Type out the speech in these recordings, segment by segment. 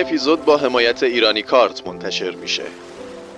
اپیزود با حمایت ایرانی کارت منتشر میشه.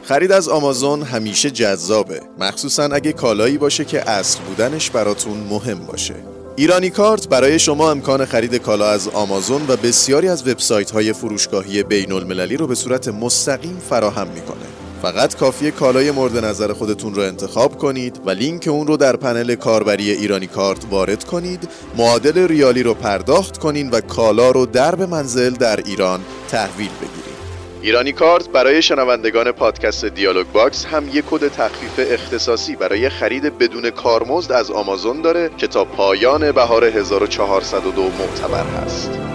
خرید از آمازون همیشه جذابه. مخصوصا اگه کالایی باشه که اصل بودنش براتون مهم باشه. ایرانی کارت برای شما امکان خرید کالا از آمازون و بسیاری از وبسایت های فروشگاهی بین المللی رو به صورت مستقیم فراهم می‌کنه. فقط کافیه کالای مورد نظر خودتون رو انتخاب کنید و لینک اون رو در پنل کاربری ایرانی کارت وارد کنید معادل ریالی رو پرداخت کنین و کالا رو درب منزل در ایران تحویل بگیرید ایرانی کارت برای شنوندگان پادکست دیالوگ باکس هم یک کد تخفیف اختصاصی برای خرید بدون کارمزد از آمازون داره که تا پایان بهار 1402 معتبر هست.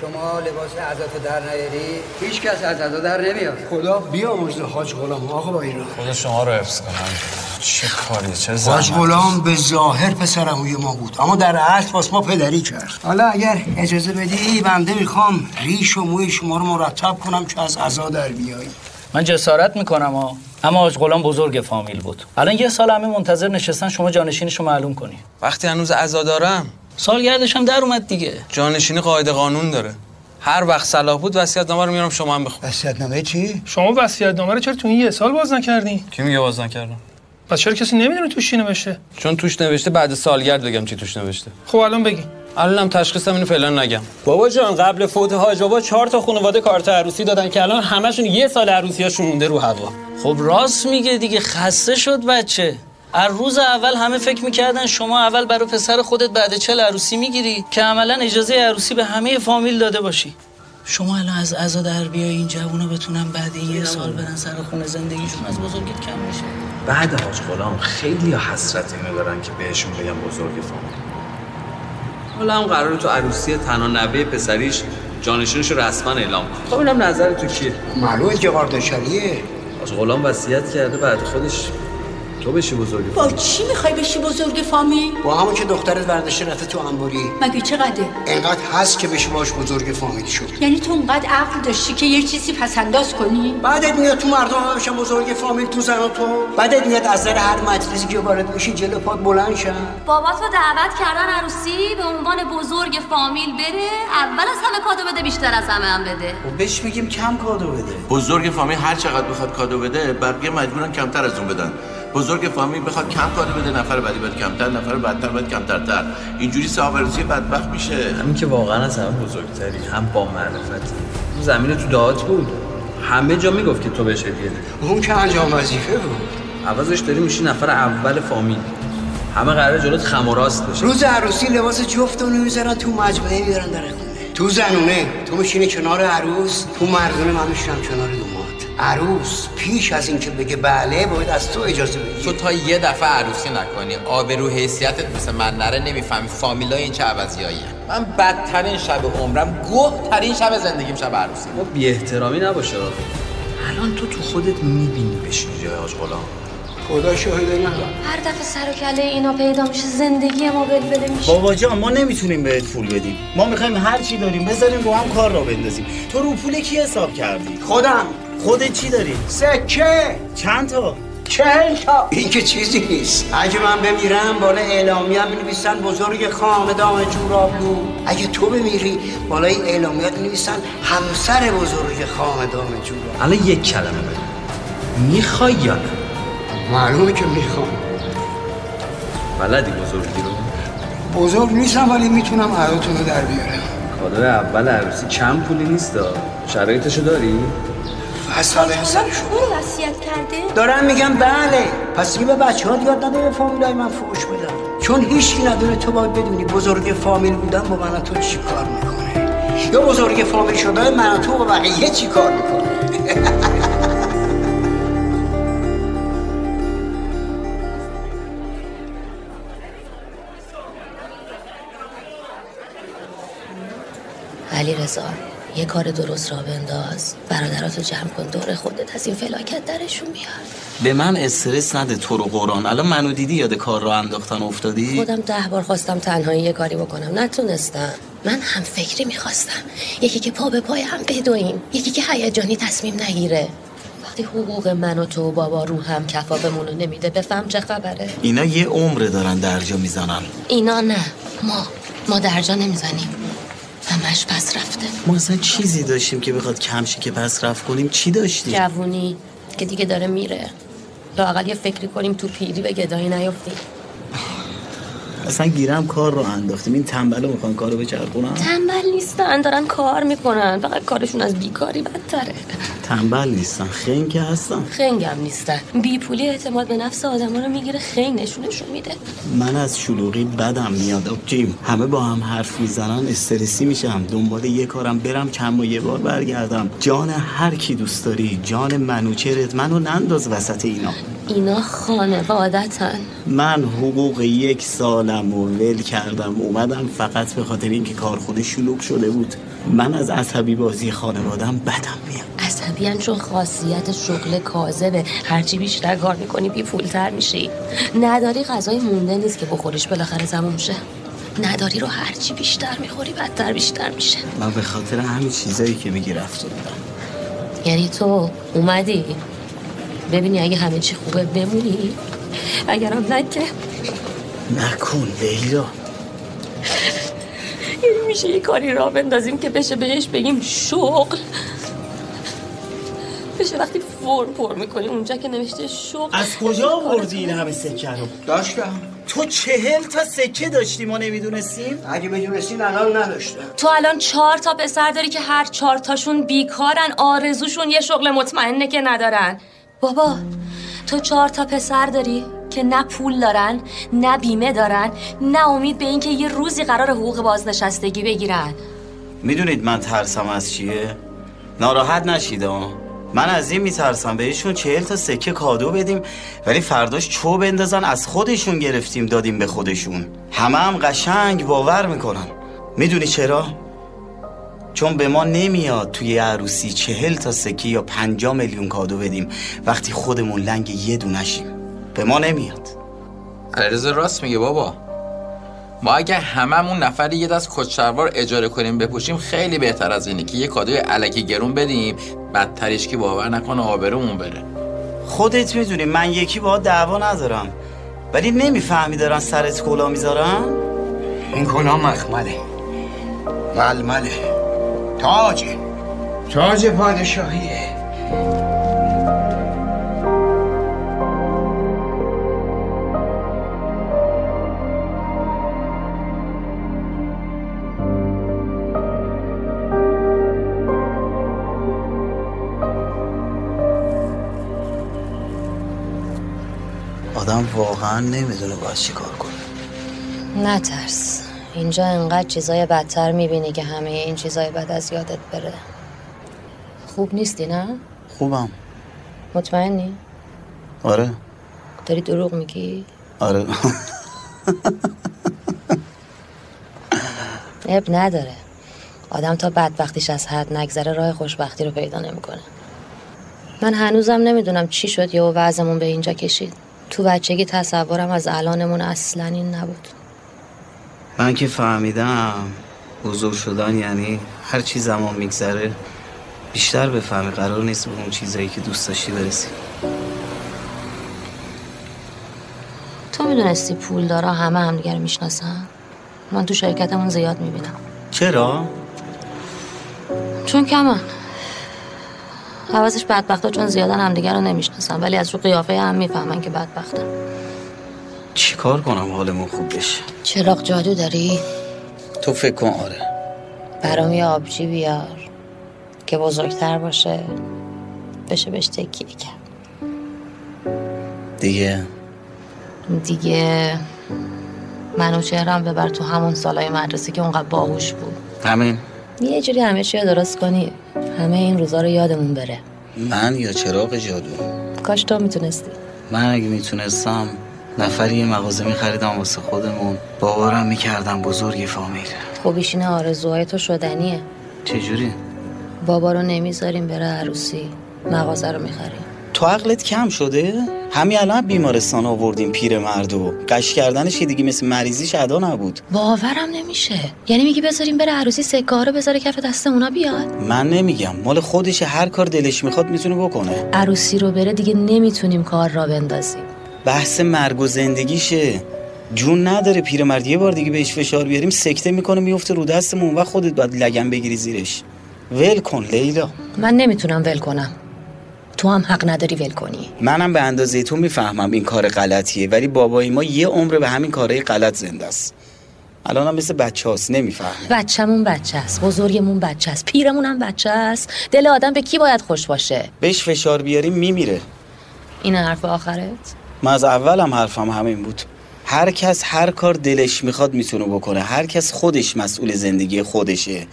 شما لباس عزاتو در نیاری هیچ کس از عزا در نمیاد. خدا بیامرزه حاج غلام آقا با ایران. خدا شما رو حفظ کنم چه کاری چه حاج زحمت غلام به ظاهر پسرموی ما بود اما در اصل واسه ما پدری کرد. حالا اگر اجازه بدی بنده می‌خوام ریش و موی شما رو مرتب کنم که از عزا در بیایی. من جسارت می‌کنم ها اما حاج غلام بزرگ فامیل بود. الان یه سال همه منتظر نشستن شما جانشینش رو معلوم کنی. وقتی هنوز عزا دارم سالگردش هم در اومد دیگه. جانشینی قاعده قانون داره. هر وقت صلاح بود وصیت نامه رو میارم شما هم بخون. وصیت‌نامه چی؟ شما وصیت نامه رو چرا تو این یه سال باز نکردین؟ کی میگه باز نکردم؟ پس چرا کسی نمی‌دونه توش چی نوشته؟ چون توش نوشته بعد سالگرد بگم چی توش نوشته. خب الان بگی الانم تشخیصم اینو فعلا نگم. بابا جان قبل فوت حاج بابا چهار تا خانواده کارت عروسی دادن که الان همشون یه سال عروسیاشون مونده رو هوا. خب راست میگه دیگه خسته شد بچه. از روز اول همه فکر می‌کردن شما اول برای پسر خودت بعد چل عروسی می‌گیری که عملا اجازه عروسی به همه فامیل داده باشی. شما الان از عزا در بیای این جوونا بتونن بعد این یه سال برن سر خونه زندگیشون از بزرگت کم میشه. بعد حاج غلام خیلی حسرت اینو دارن که بهشون بگم بزرگ فامیل. حالا هم قراره تو عروسی تنها نوه پسریش جانشینش رو رسما اعلام کنه. خب اینم نظر تو کیه؟ معلومه که قاردشریه حاج غلام وصیت کرده بعد خودش تو بشی بزرگ با چی می‌خوای بشی بزرگ فامیل؟ با همون که دخترت ورداشته رفته تو انباری مگه چقدره؟ انقدر هست که بشه باش بزرگ فامیل شد یعنی تو اونقدر عقل داشتی که یه چیزی پسنداز کنی؟ بعدت میاد تو مردم هم بشن بزرگ فامیل تو زن و تو. بعدت میاد از در هر مجلسی که وارد میشی جلو پات بلند شن بابا تو دعوت کردن عروسی به عنوان بزرگ فامیل بره اول از همه کادو بده بیشتر از همه هم بده. و بهش میگیم کم کادو بده. بزرگ فامیل هر چقدر بخواد کادو بده بقیه مجبورن کمتر از اون بدن. بزرگ فامیل بخواد کم کادو بده نفر بعدی باید کمتر نفر بعدتر باید کمترتر. اینجوری عروسی بدبخت میشه. همین که واقعا از همه بزرگتری هم با معرفتی تو زمین تو دهات بود. همه جا می‌گفت که تو بهش هدیه بده اون که انجام وظیفه بود. عوضش داری میشی نفر اول فامیل. همه قراره جلوت خم و راست بشه روز عروسی لباس جفتونو می‌ذارن تو مجمعه میارن در خونه. تو زنونه. تو میشینی کنار عروس. تو مردونه من میشینم کنار دومات عروس پیش از اینکه بگه بله باید از تو اجازه بگیری تو تا یه دفعه عروسی نکنی. آبرو حیثیتت مثل من نره نمی‌فهمی فامیلای این چه عوضیایی من بدترین شب عمرم گوه ترین شب زندگیم شب عروسی. ما بی احترامی نباشه. الان تو تو خودت می‌بینی بشینی جای حاج غلام. خدا شاهده نه هر دفعه سر و کله اینا پیدا میشه زندگی ما بلبله میشه. بابا جان ما نمی‌تونیم بهت پول بدیم. ما می‌خوایم هر چی داریم بذاریم رو هم کار را بندازیم. تو رو پول کی حساب کردی؟ خودم. خودت چی داری؟ سکه. چند تا؟ چهل تا. این که چیزی نیست. اگه من بمیرم بالا اعلامیه هم نویسن بزرگ خاندان جورابلو اگه تو بمیری بالای اعلامیه نویسن همسر بزرگ خاندان جورابلو الان یک کلمه بگو. می‌خوای یا نه؟ معلومه که می‌خوام. بلدی بزرگی رو؟ بزرگ نیستم ولی می‌تونم عراتون رو در بیارم. کادو اول عروسی کم پولی نیست شرایطشو داری؟ فصل سرشو اون وصیت کرده؟ دارم میگم بله. پس دیگه به بچه ها یاد نده به فامیلای من فوش بدم چون هیچکی ندونه تو باید بدونی بزرگ فامیل بودن با من تو چی کار می‌کنه. یا بزرگ فامیل شده من و تو با بقیه چی کار می‌کنه. علی رضا یه کار درست را بنداز. برادراتو جمع کن دور خودت از این فلاکت درشون بیار. به من استرس نده تو رو قرآن. الان منو دیدی یاد کار را انداختن افتادی؟ خودم ده بار خواستم تنهایی یه کاری بکنم. نتونستم. من هم فکری می‌خواستم. یکی که پا به پای هم بدویم. یکی که هیجانی تصمیم نگیره. وقتی حقوق من و تو و بابا رو هم کفافمونو نمیده بفهم چه خبره؟ اینا یه عمره دارن درجا می‌زنن. اینا نه. ما. ما درجا نمی‌زنیم. همش پس رفته. ما اصلا چیزی داشتیم که بخواد کمشی که پس رفت کنیم چی داشتیم؟ جوونی که دیگه داره میره. لاقل یه فکری کنیم تو پیری به گدایی نیفتیم. اصلا گیرم کار رو انداختیم. این تنبلو می‌خوان کارو بچرخونن؟ تنبل نیستن دارن کار می‌کنن. فقط کارشون از بیکاری بدتره. تنبل نیستن. خنگ هستن. خنگم نیستن. بی پولی اعتماد به نفس آدم رو می‌گیره خنگ نشونشون میده. من از شلوغی بدم میاد. آبجیم همه با هم حرف می‌زنن استرسی میشم دنبال یه کارم برم کم و یه بار برگردم. جان هر کی دوست داری جان منوچرت منو ننداز وسط اینا. اینا خانوادتن. من حقوق یک سالم و ول کردم اومدم فقط به خاطر اینکه کارخونه شلوغ شده بود. من از عصبی بازی خانوادم بدم میاد. عصبیان چون خاصیت شغل کاذبه. هرچی بیشتر کار می‌کنی بی پولتر میشی. نداری غذای مونده نیست که بخوریش بالاخره تموم شه. نداری رو هرچی بیشتر می‌خوری بدتر بیشتر میشه. من به خاطر همین چیزایی که میگی رفته بودم یعنی تو اومدی ببینی اگه همه چی خوبه بمونی؟ اگرم نه که. نکن لیلا. یعنی میشه یه کاری را بندازیم که بشه بهش بگیم شغل. بشه وقتی فرم پر می‌کنیم اونجا که نوشته شغل. از کجا آوردی این همه سکه رو؟ داشتم. تو چهل تا سکه داشتی ما نمی‌دونستیم؟ اگه بدونستین الان نداشتم. تو الان چهار تا پسر داری که هر چهار تاشون بیکارن آرزوشون یه شغل مطمئنه که ندارن. بابا تو چهار تا پسر داری که نه پول دارن نه بیمه دارن نه امید به اینکه یه روزی قرار حقوق بازنشستگی بگیرن می‌دونید من ترسم از چیه؟ ناراحت نشید من از این میترسم بهشون چهل تا سکه کادو بدیم ولی فرداش چو بندازن از خودشون گرفتیم دادیم به خودشون همه هم قشنگ باور می‌کنن می‌دونی چرا؟ چون به ما نمیاد توی عروسی چهل تا سکه یا پنجا میلیون کادو بدیم. وقتی خودمون لنگ یه دونشیم به ما نمیاد. علیرضا راست میگه بابا. ما اگه هممون نفری یه دست کچروار اجاره کنیم بپوشیم خیلی بهتر از اینه که یه کادوی علکی گرون بدیم. بدترش که باور نکنه آبرومون بره. خودت می‌دونی من یکی با دعوا ندارم. ولی نمی‌فهمی دارن سرت کلا می‌ذارن؟ این کلا مخمله. ململه. تاجه تاج پادشاهیه. آدم واقعا نمی‌دونه باید چی کار کنه. نترس. اینجا انقدر چیزای بدتر می‌بینی که همه این چیزای بد از یادت بره. خوب نیستی نه؟ خوبم. مطمئنی؟ آره. داری دروغ میگی؟ آره. اب نداره. آدم تا بدبختیش از حد نگذره راه خوشبختی رو پیدا نمی‌کنه. من هنوزم نمی‌دونم چی شد یه وضعمون به اینجا کشید. تو بچگی تصورم از الانمون اصلا این نبود. من که فهمیدم بزرگ شدن یعنی هر چی زمان میگذره بیشتر بفهمی قرار نیست به اون چیزایی که دوست داشتی برسی. تو می‌دونستی پول دارا همه همدیگه رو می‌شناسن؟ من تو شرکتمون زیاد می‌بینم. چرا؟ چون کمن حواسش بدبختا چون زیادن همدیگه رو نمی‌شناسن ولی از رو قیافه هم می‌فهمن که بدبختن چیکار کنم حالمون خوب بشه؟ چراغ جادو داری؟ تو فکر کن آره. برام یه آبجی بیار که بزرگتر باشه. بشه بهش تکیه کرد. دیگه؟ دیگه منو چهرم ببر تو همون سالای مدرسه که اونقدر باهوش بود. همین؟ یه جوری همه چی درست کنی. همه این روزا رو یادمون بره. من یا چراغ جادو؟ کاش تو می‌تونستی. من اگه می‌تونستم نفری یه مغازه میخریدم واسه خودمون. باورم می‌کردم بزرگ فامیل. خوبیش اینه آرزوهای تو شدنیه. چجوری؟ بابا رو نمی‌ذاریم بره عروسی. مغازه رو می‌خریم. تو عقلت کم شده؟ همین الان بیمارستان آوردیم پیر مردو قش کردنش که دیگه مثل مریضیش ادا نبود. باورم نمیشه. یعنی میگی بذاریم بره عروسی سکه ها رو بذاره کف دست اونا بیاد؟ من نمیگم. مال خودش هر کار دلش می‌خواد می‌تونه بکنه. عروسی رو بره دیگه نمی‌تونیم کار را بندازیم. بحث مرگ و زندگیشه. جون نداره پیرمرد. یه بار دیگه بهش فشار بیاریم سکته می‌کنه میفته رو دستمون. و خودت باید لگن بگیری زیرش. ول کن لیلا. من نمی‌تونم ول کنم. تو هم حق نداری ول کنی. منم به اندازه تو می‌فهمم این کار غلطیه ولی بابای ما یه عمر به همین کارهای غلط زنده است. الان هم مثل بچه هاست نمی‌فهمه. بچه‌مون بچه است بزرگمون بچه است پیرمون هم بچه است. دل آدم به کی باید خوش باشه؟ بهش فشار بیاریم میمیره. این حرف آخرت؟ من از اولم حرفم همین بود. هر کس هر کار دلش می‌خواد می‌تونه بکنه. هر کس خودش مسئول زندگی خودشه.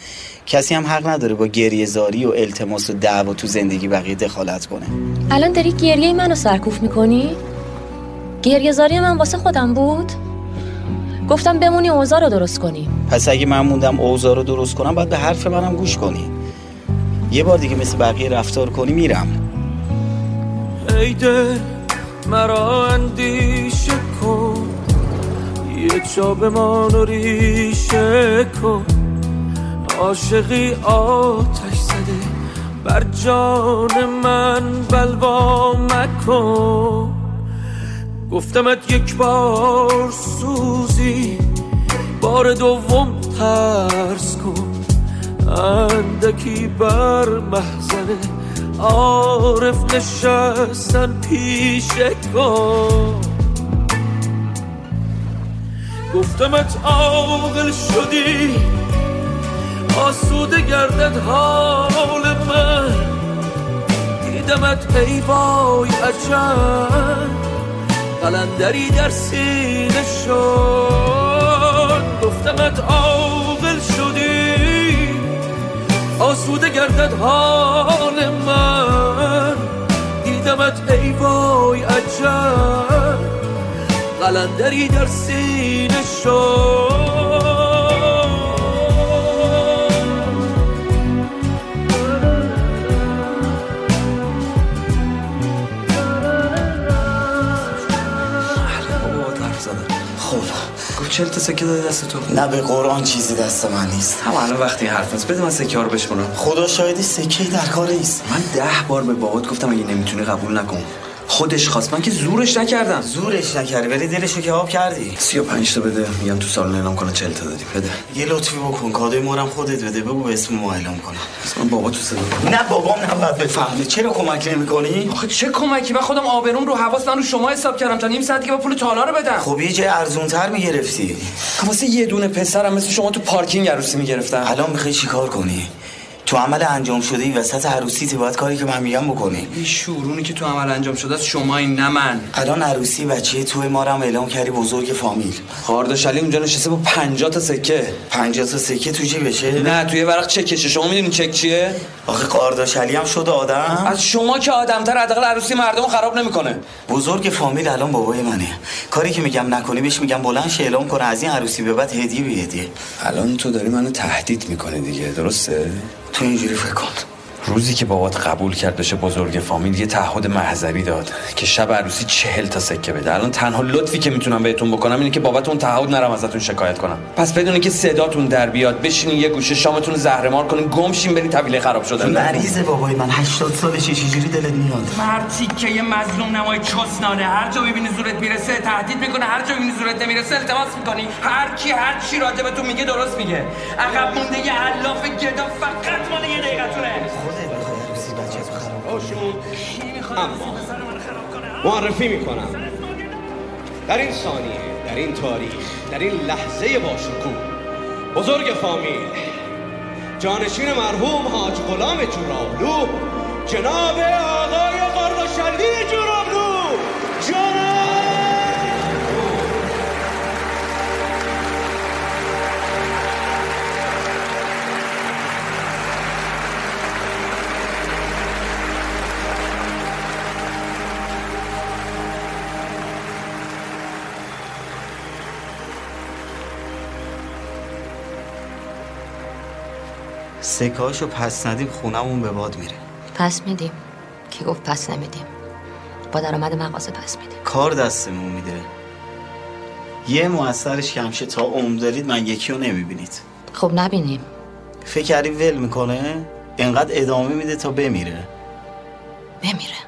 کسی هم حق نداره با گریه زاری و التماس و دعوا تو زندگی بقیه دخالت کنه. الان داری گریه منو سرکوف می‌کنی؟ گریه زاری من واسه خودم بود؟ گفتم بمونی اوضاع رو درست کنی. پس اگه من موندم اوضاع رو درست کنم باید به حرف منم گوش کنی. یه بار دیگه مثل بقیه رفتار کنی میرم. ای دل مرا اندیشه کن. یه جا به ما ریشه کن. عاشقی آتش زده. بر جان من بلوا مکن. گفتمت یک بار سوزی. بار دوم ترس کن. اندکی بر محزن عارف نشستن پیش کن گفتمت عاقل شدی آسوده گردد حال من. دیدمت ای وای عجب قلندری در سینه شد. گفتمت شدی آسوده گردد حال من. دیدمت ای وای عجب. قلندری در سینه شد. چل تا سکه داده دست تو نه به قرآن چیزی دست من نیست. هم الان وقتی حرف نیست بده من سکه رو بشمونم خدا شاهدی سکه در کار نیست من ده بار به بابات گفتم اگه نمی‌تونی قبول نکن. خودش خواست. من که زورش نکردم. زورش نکردی ولی دلشو که آب کردی. 35 تا بده. میگم تو سالن اعلام کنه 40 تا دادی. بده. یه لطفی بکن. کادوی مورم خودت بده. بگو به اسم ما اعلام کنم. اسم بابا تو صدا نه بابام نباید بفهمه. چرا کمک نمی‌کنی؟ آخه چه کمکی؟ من خودم آبروم رو حواس من رو شما حساب کردم. تا نیم ساعت که با پول تالا رو بدم. خب یه جای ارزون تر می‌گرفتی واسه یه دونه پسرم مثل شما تو پارکینگ عروسی می‌گرفتم. الان می‌خوای چیکار کنی؟ تو عمل انجام شده ای وسط عروسی باید کاری که من میگم بکنی. این شورونی که تو عمل انجام شده است شما این نه من. الان عروسی بچه تو ما رو اعلام کردی بزرگ فامیل. خارداش علی اونجا نشسته با 50 تا سکه. 50 تا سکه تو جیبشه نه توی ورق چکشه شما می‌دونین چک چیه؟ آخه قارداش علی هم شده آدم. از شما که آدمتر حداقل عروسی مردم خراب نمی‌کنه. بزرگ فامیل الان بابای منه. کاری که میگم نکنی بهش میگم بلند شه اعلام کنه. از این عروسی به بعد هدیه به هدیه الان تو داری منو تهدید می‌کنه دیگه درسته؟ تو اینجوری فکر کن روزی که بابات قبول کرد بشه بزرگ فامیل یه تعهد محضری داد که شب عروسی چهل تا سکه بده. الان تنها لطفی که می‌تونم بهتون بکنم اینه که باباتون تعهد نرم ازتون شکایت کنم. پس بدونی که صداتون در بیاد بشینین یه گوشه شامتون زهرمار کنین گمشین برین طویله خراب شدن. مریض بابای من 80 سالشه چجوری دلت میاد. مرتی که یه مظلوم نمای چسنانه. هر جا ببینی زورت می‌رسه تهدید می‌کنه. هر جا ببینی زورت نمی‌رسه التماس می‌کنی. هر کی هر چی راجبتون میگه درست میگه. عقب مونده یه علاف گدا فقط مال یه دقیقتونه. اما معرفی می‌کنم. در این ثانیه در این تاریخ در این لحظه باشکوه. بزرگ فامیل جانشین مرحوم حاج غلام جورابلو جناب آقای قرداشلی سکاشو پس ندیم خونمون به باد میره. پس میدیم. کی گفت پس نمیدیم؟ با درآمد مغازه پس میدیم. کار دستمون میده. یه موثرش کمشه تا عمر دارید من یکی رو نمی‌بینید. خب نبینیم. فکر کردی ول می‌کنه؟ انقدر ادامه میده تا بمیره. بمیره.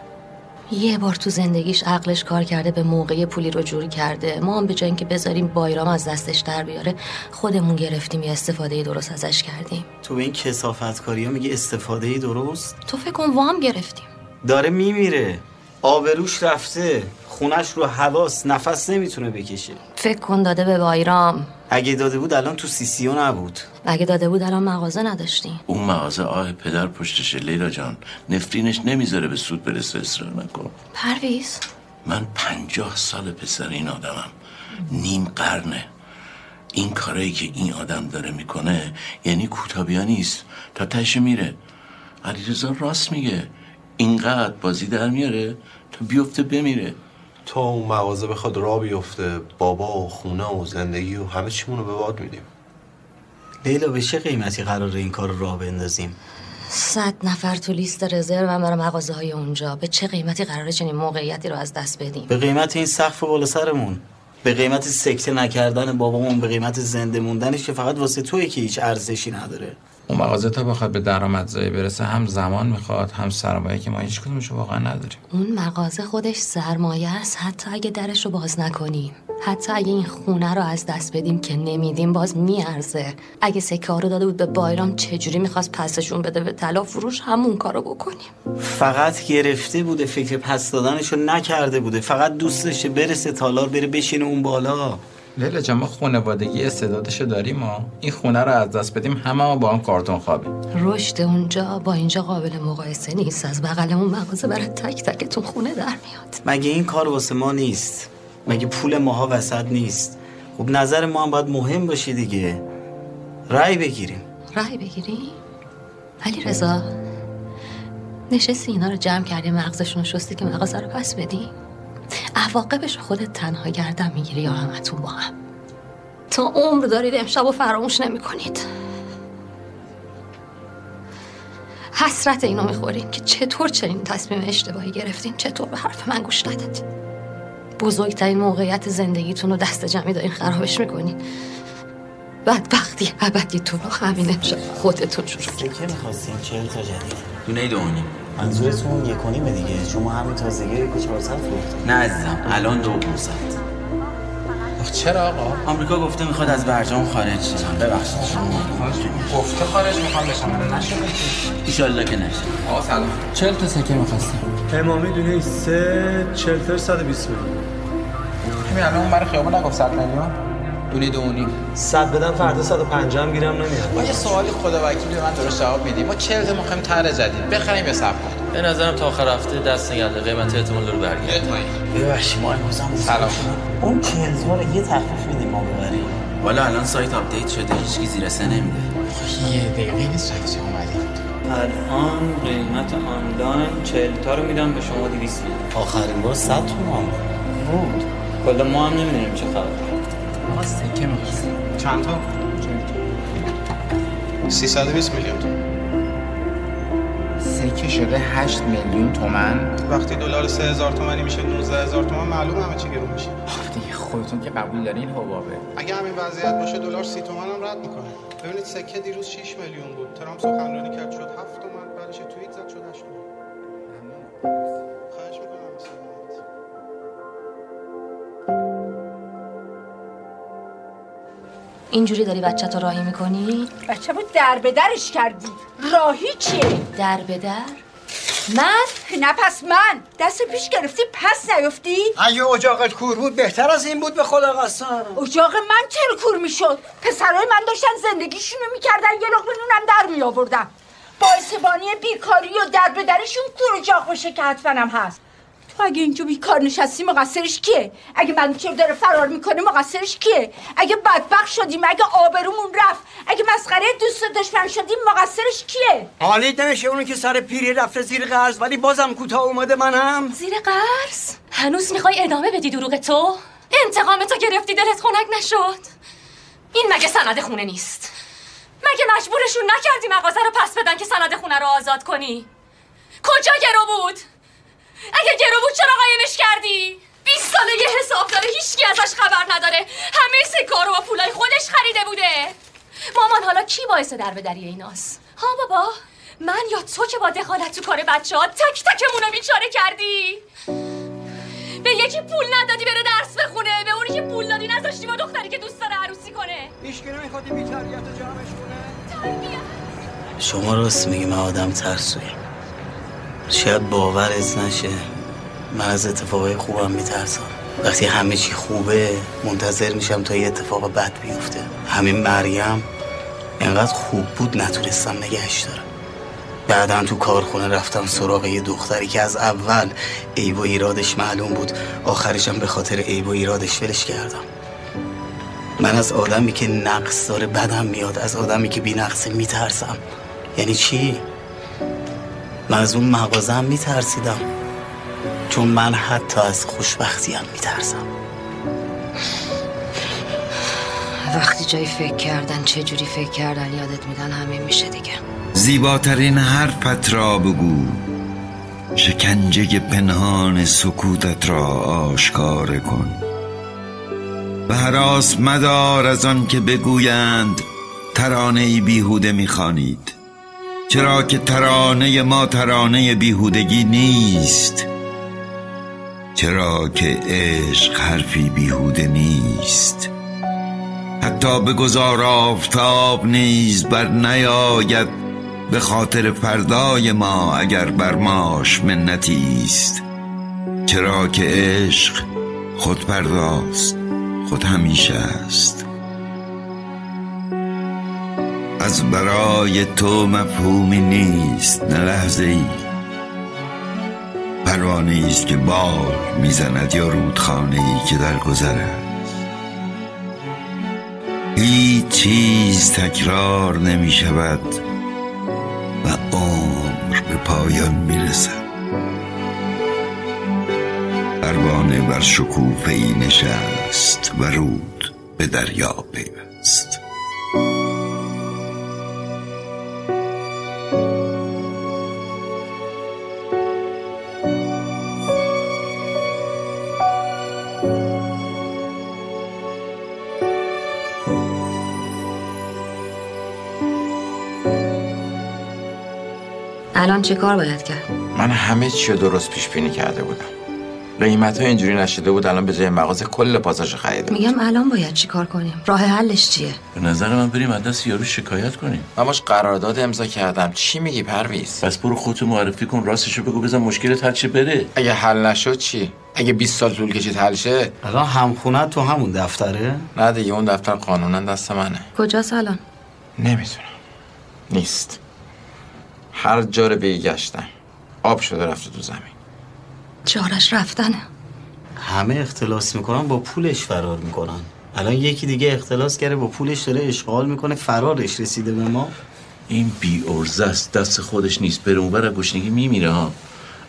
یه بار تو زندگیش عقلش کار کرده به موقع پولی رو جور کرده. ما هم به جای اینکه بذاریم بایرام از دستش در بیاره خودمون گرفتیم یه استفاده درست ازش کردیم. تو به این کثافت کاری ها میگه استفاده درست؟ تو فکر کن وام گرفتیم. داره میمیره. آبروش رفته. خونش رو حواس نفس نمی‌تونه بکشه. فکر کن داده به بایرام. اگه داده بود الان تو CCU نبود. اگه داده بود الان مغازه نداشتیم. اون مغازه آه پدر پشتشه لیلا جان. نفرینش نمی‌ذاره به سود برسه اصرار نکن. پرویز. من پنجاه سال پسر این آدمم. نیم قرنه. این کارایی که این آدم داره می‌کنه یعنی کوتابیا نیست تا تش میره. علیرضا راست میگه. اینقدر بازی در میاره تا بیفته بمیره. تا اون مغازه بخواد را بیفته بابا و خونه و زندگی و همه چیمونو به باد میدیم. لیلا به چه قیمتی قراره این کار رو راه بندازیم؟ صد نفر تو لیست رزرو هم برای مغازه های اونجا. به چه قیمتی قراره چنین موقعیتی رو از دست بدیم؟ به قیمت این سقف بالا سرمون. به قیمت سکته نکردن بابامون به قیمت زنده موندنش که فقط واسه توی که هیچ ارزشی نداره. اون مغازه تا بخواد به درآمدزایی برسه هم زمان می‌خواد هم سرمایه که ما هیچ کدومشو واقعا نداریم. اون مغازه خودش سرمایه است حتی اگه درش رو باز نکنیم. حتی اگه این خونه رو از دست بدیم که نمیدیم باز میارزه. اگه سکه رو داده بود به بایرام چجوری می‌خواست پسشون بده به طلا فروش؟ همون کارو بکنیم. فقط گرفته بوده فکر پس دادنشو نکرده بوده. فقط دوست داشته برسه تالار بره بشینه اون بالا. لیلا جان ما خانوادگی استعدادشو داریم ما این خونه رو از دست بدیم همه ما با هم کارتون خوابی رشد اونجا با اینجا قابل مقایسه نیست. از بغلمون مغازه برای تک تکتون خونه در میاد. مگه این کار واسه ما نیست؟ مگه پول ماها وسط نیست؟ خب نظر ما هم باید مهم باشه دیگه. رأی بگیریم. رای بگیری؟ علی رضا نشستی اینا رو جمع کردی مغزشون شستی که مغازه رو پس بدی؟ عواقبش رو خودت تنها گردن می‌گیری یا همتون با هم. تا عمر دارید امشب و فراموش نمی کنید حسرت اینو می‌خورین که چطور چنین تصمیم اشتباهی گرفتین چطور به حرف من گوش ندادین. بزرگترین موقعیت زندگیتون رو دست جمعی دارین خرابش می‌کنین. بدبختی ابدی تو رو همین امشب خودتون شروع که می‌خواستیم چهل تا جدید. دونه دونی منظورتون یک و نیمه دیگه. شما همین تازگی یک و فروخت نه عزیزم الان دو پونصد چرا آقا؟ آمریکا گفته می‌خواد از برجام خارج شه. ببخشید. شما گفته خارج می‌خوام بشم نشده ایشالله که نشه. آقا سلام. چهل تا سکه می‌خواستم. امامی دونه سه چلتر صد و بیست میلیون همین الان اون برای خیابون نگفت صد میلیون؟ دونه دونی صد بدم فردا صد و پنجاه گیرم نمیاد. ما یه سوالی خدا وکیلی به من درست جواب میدیم ما چهل تا می‌خوایم طرح جدید بخریم یا صبر کنیم به نظرم تا آخر هفته دست نگه دار قیمت احتمال داره برگرده ببخشید ما امروز هم سلام. اون چهل تا رو یه تخفیف میدیم ما ببریم. والا الان سایت آپدیت شده. هیچ کی زیر سه نمیده. یه دقیقه نیست رفتی اومدیم الان قیمت آنلاین 40 تا رو میدم به شما 200 میدم. آخرین بار 100 تومن بود. کلا ما هم نمی‌دونیم چه خبر آقا سکه چند تا؟ 320 میلیون تومن سکه شده 8 میلیون تومن وقتی دلار 3000 تومانی میشه 19000 تومن معلوم همه چی گرون میشه. دیگه خودتون که قبول دارین حبابه. اگه همین وضعیت باشه دلار 30 تومن هم رد می‌کنه. ببینید سکه دیروز 6 میلیون بود. ترامپ سخنرانی کرد شد 7 تومن بعدش توییت زد شد 8 تومن. اینجوری داری بچه تو راهی می‌کنی؟ بچه بود در به درش کردی راهی چیه؟ در به در؟ من؟ نه پس من دست پیش گرفتی پس نیفتی؟ اگه اجاقت کور بود بهتر از این بود به خدا قسم اجاق من چرا کور می‌شد؟ پسرای من داشتن زندگیشونو می‌کردن یه لقمه نونم در میآوردن باعث بانی بیکاری و در به درشون کور اجاق باشه که حتما هم هست اگه اینجا بیکار نشستی مقصرش کیه؟ اگه من چه داره فرار می‌کنه مقصرش کیه؟ اگه بدبخت شدیم اگه آبرومون رفت اگه مسخره دوست دشمن شدیم مقصرش کیه؟ حالیت نمیشه اونو که سر پیری رفته زیر قرض ولی بازم کوتاه اومده من هم زیر قرض؟ هنوز می‌خوای ادامه بدی دروغ تو؟ انتقام تو گرفتی دلت خنک نشد؟ این مگه سند خونه نیست؟ مگه مجبورشون نکردی مغازه رو پس بدن که سند خونه رو آزاد کنی؟ کجا گرو بود؟ اگه گرو بود چرا قایمش کردی؟ 20 ساله یه حساب داره هیچکی ازش خبر نداره. همه سکار رو با پولای خودش خریده بوده. مامان حالا کی باعث در به دری ایناست ها بابا. من یا تو که با دخالت تو کار بچه ها تک تکمون رو بیچاره کردی؟ به یکی پول ندادی بره درس بخونه به اونی که پول دادی نذاشتی با دختری که دوست داره عروسی کنه. که نمی‌خواد بیتریت رو جمعش کنه؟ شما راست میگی من آدم ترسویم. شاید باورت نشه. من از اتفاقای خوبم میترسم. وقتی همه چی خوبه منتظر میشم تا یه اتفاق بد بیفته. همین مریم انقدر خوب بود نتونستم نگهش دارم. بعدا تو کارخونه رفتم سراغ یه دختری که از اول عیب و ایرادش معلوم بود. آخرشم به خاطر عیب و ایرادش ولش کردم. من از آدمی که نقص داره بدم میاد. از آدمی که بی نقصه میترسم. یعنی چی؟ من از اون مغازه هم میترسیدم. چون من حتی از خوشبختی هم میترسم. وقتی جایی فکر کردن چه جوری فکر کردن یادت میدن همین میشه دیگه. زیباترین حرفت را بگو. شکنجه پنهان سکوتت را آشکار کن. و حراس مدار از آن که بگویند ترانه بیهوده می‌خوانید. چرا که ترانه ما ترانه بیهودگی نیست؟ چرا که عشق حرفی بیهوده نیست؟ حتی به گذار آفتاب نیز بر نیاید به خاطر فردای ما اگر بر ماش منتی است. چرا که عشق خود پرداست خود همیشه است. از برای تو مفهومی نیست نه لحظه ای پروانه است که بال می‌زند یا رودخانه ای که در گذر است. هیچ چیز تکرار نمی شود و عمر به پایان می رسد پروانه بر شکوفه ای نشست و رود به دریا پیوست. الان چه کار باید کرد؟ من همه چی رو درست پیش بینی کرده بودم. قیمت ها اینجوری نشده بود الان به جای مغازه کل پاساژ خریده میگم الان باید چی کار کنیم؟ راه حلش چیه؟ به نظر من بریم از دست یارو شکایت کنیم. من باش قرارداد امضا کردم. چی میگی پرویز؟ پس برو خودتو معرفی کن راستشو بگو بزن مشکلت حل چه بره. اگه حل نشد چی؟ اگه 20 سال طول کشید حل شه؟ الان همخونه تو همون دفتره؟ نه دیگه اون دفتر قانونا دست منه. کجاست الان؟ نمی‌دونم. نیست. هر جا رو گشتم آب شده رفته تو زمین. چارش رفتنه. همه اختلاس می‌کنن با پولش فرار می‌کنن. الان یکی دیگه اختلاس کرده با پولش داره اشغال می‌کنه فرارش رسیده به ما. این بی ارزه است دست خودش نیست. بره اونور گشنگی میمیره ها.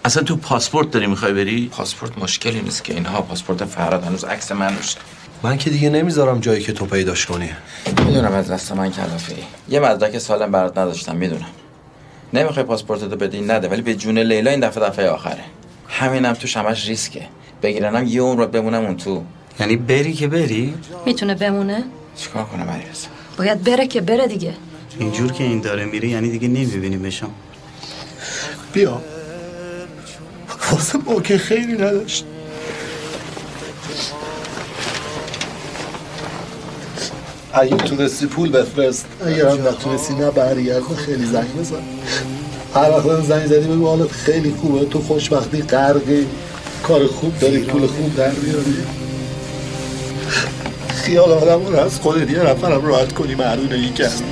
اصلا تو پاسپورت داری می‌خوای بری؟ پاسپورت مشکلی نیست که اینها پاسپورت فراد هنوز عکس من روشه من که دیگه نمی‌ذارم جایی که تو پیداش کنی. می‌دونم از دست من کلافه یه مدرک سالم برات نداشتم می‌دونم. نمی‌خوای پاسپورتتو بدی؟ نده ولی به جون لیلا این دفعه دفعه آخره. همینم توش همش ریسکه. بگیرنم یه عمر بمونم اون تو. یعنی بری که بری؟ می‌تونه بمونه؟ چیکار کنم علیرضا باید بره که بره دیگه. اینجور که این داره میره یعنی دیگه نمیبینیمشم بیا. واسه ما که خیلی نداشت. اگه تونستی پول بفرست. اگه هم نتونستی نه برگرد خیلی زنگ بزن. هر وقت زنگ زدی بگو حالت خیلی خوبه تو خوشبختی غرقی کار خوب داری پول خوب در میاری. خیال آدم رو از خودت یه نفرم راحت کنی مردونه کرد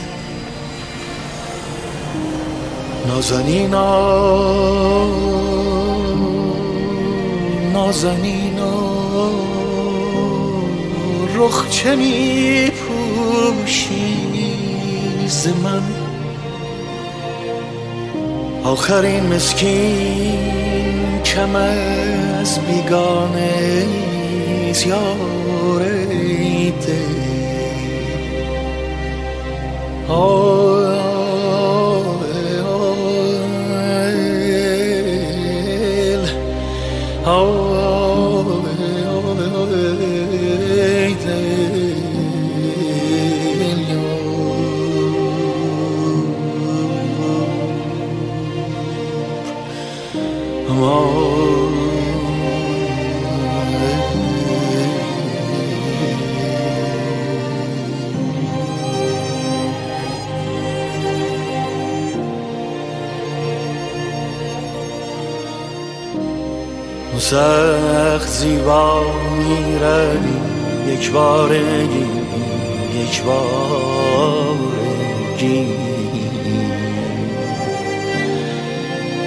نازنینا نازنینا رخ چه می پوشی ز من. آخرین مسکین کم از بیگانه زیاره ده سخت زیبا می‌روی یک بارگی یک بارگی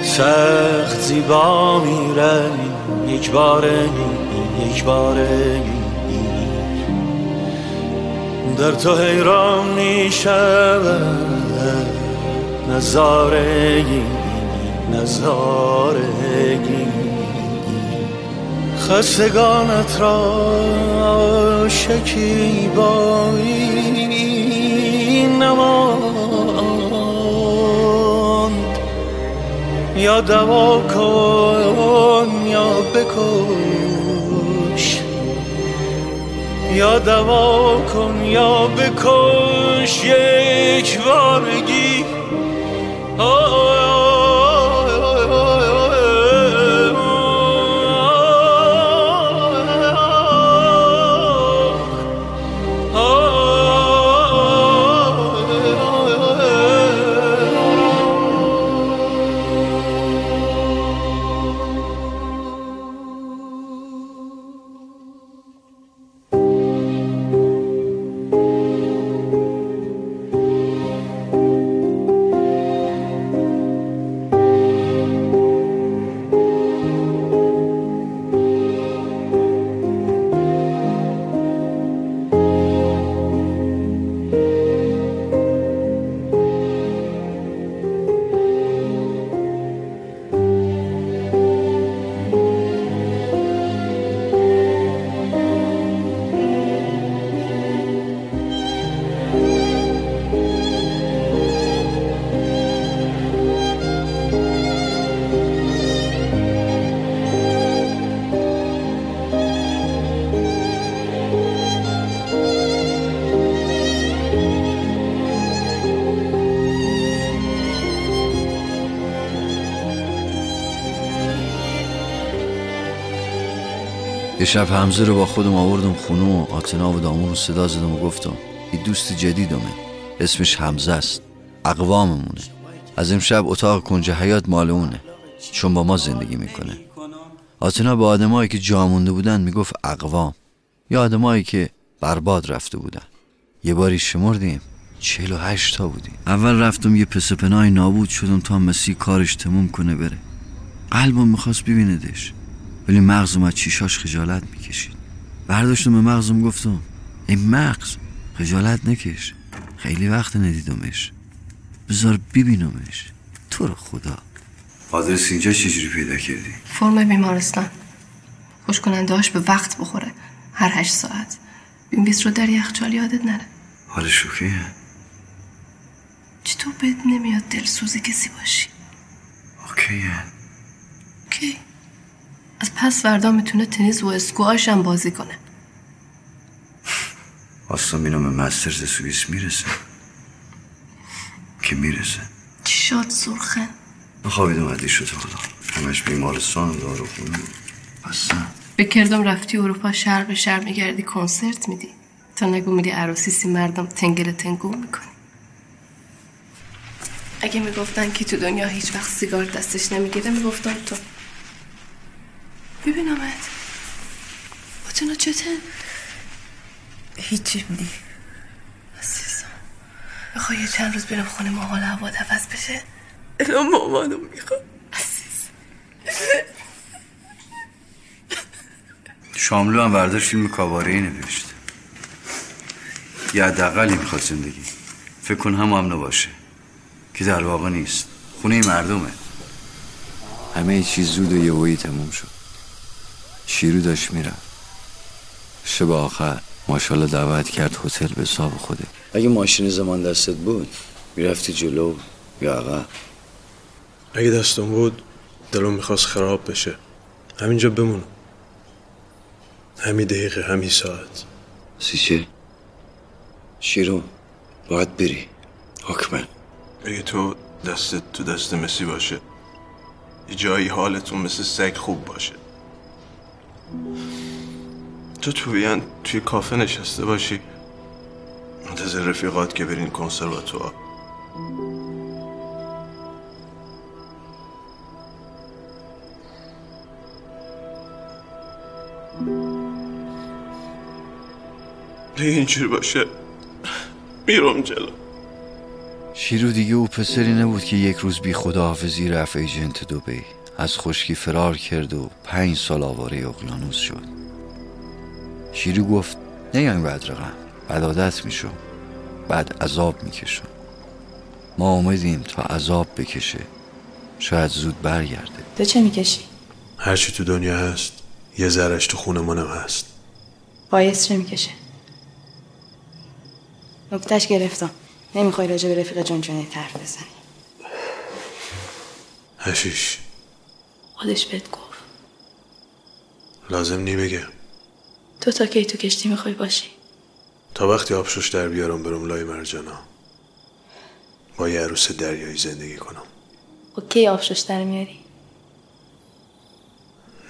سخت زیبا می‌روی یک بارگی یک بارگی در تو حیران می‌شود. نظارگی نظارگی خستگانت را شکیبایی نماند. یا دوا کن یا بکش. یا دوا کن یا بکش. یک بارگی یه شب حمزه رو با خودم آوردم خونه و آتنا و دامون رو صدا زدم و گفتم یه دوست جدیدمه. اسمش حمزه است. اقواممونه. از امشب اتاق کنج حیات مال اونه. چون با ما زندگی می‌کنه. آتنا به آدمایی که جا مونده بودن می‌گفت اقوام. یا آدمایی که برباد رفته بودن. یه باری شمردیم. چهل و هشت تا بودیم. اول رفتم یه پس پناهی نابود شدم تا مسیح کارش تموم کنه بره. قلبم می‌خواست ببیندش ولی مغزم از چیشاش خجالت می‌کشید. برداشتم به مغزم گفتم این مغز خجالت نکش. خیلی وقت ندیدمش. بذار ببینمش. تو رو خدا. آدرس اینجا چجوری پیدا کردی؟ فرم بیمارستان. خوش کنندهاش به وقت بخوره. هر هشت ساعت. این بیست رو در یخچال یادت نره. حالش اوکیه؟ چطور بهت نمیاد دلسوز کسی باشی؟ اوکیه کی از پس فردا می‌تونه تنیس و اسکواش هم بازی کنه. آستان بینم به مسترز سوئیس می‌رسه. که می‌رسه؟ چی شاد سرخه. خوابیدم عدی شده خدا. همش بیمارستان و دارو خونه. اصلا بکردم رفتی اروپا شهر به شهر میگردی کنسرت میدی. تا نگو میری عروسی سی مردم تنگل تنگو می‌کنی. اگه می‌گفتن که تو دنیا هیچ وقت سیگار دستش نمی‌گیره می‌گفتم تو. ببینمت باتونا چته؟ هیچی میدی. عزیزم. بخوای یه چند روز برم خونه ما حال هوا عوض بشه؟ الان مامانو می‌خوام. شاملو هم برداشت فیلم کاباره نوشت یه حداقلی می‌خواد زندگی. فکر کن هم هم باشه. که در واقع نیست. خونه مردمه. همه چیز زود و یهویی تموم شد. شیرو داشت می‌رفت شب آخر ماشاءالله دعوت کرد هتل به صاحب خوده. اگه ماشین زمان دستت بود می‌رفتی جلو یا عقب؟ اگه دستم بود دلم می‌خواست خراب بشه. همینجا بمونم. همین دقیقه همین ساعت. سیچه شیرو باید بری. حکمن اگه تو دستت تو دست مسی باشه یه جایی حالتون مثل سگ خوب باشه. تو تو بیان توی کافه نشسته باشی. منتظر رفیقات که برین کنسرواتوار. دیگه اینجوری باشه. میرم جلو. شیرو دیگه او پسری نبود که یک روز بی خداحافظی رفت ایجنت دوبی از خشکی فرار کرد و پنج سال آواره اقیانوس شد. شیرو گفت نیایم بعد رقم بعد عادت میشم بعد عذاب می‌کشم ما اومدیم تا عذاب بکشه شاید زود برگرده. تو چه می‌کشی؟ هرچی تو دنیا هست یه ذرش تو خونمونم هست. باعث چه می‌کشه؟ نکتش گرفتم. نمی‌خوای راجع به رفیق جون جونی حرف بزنی. هشیش خودش بهت گفت. لازم نی بگم تو تا کی تو کشتی می‌خوای باشی؟ تا وقتی آبشوش در بیارم برم لای مرجانا. با یه عروس دریایی زندگی کنم. و کی آبشوش در میاری؟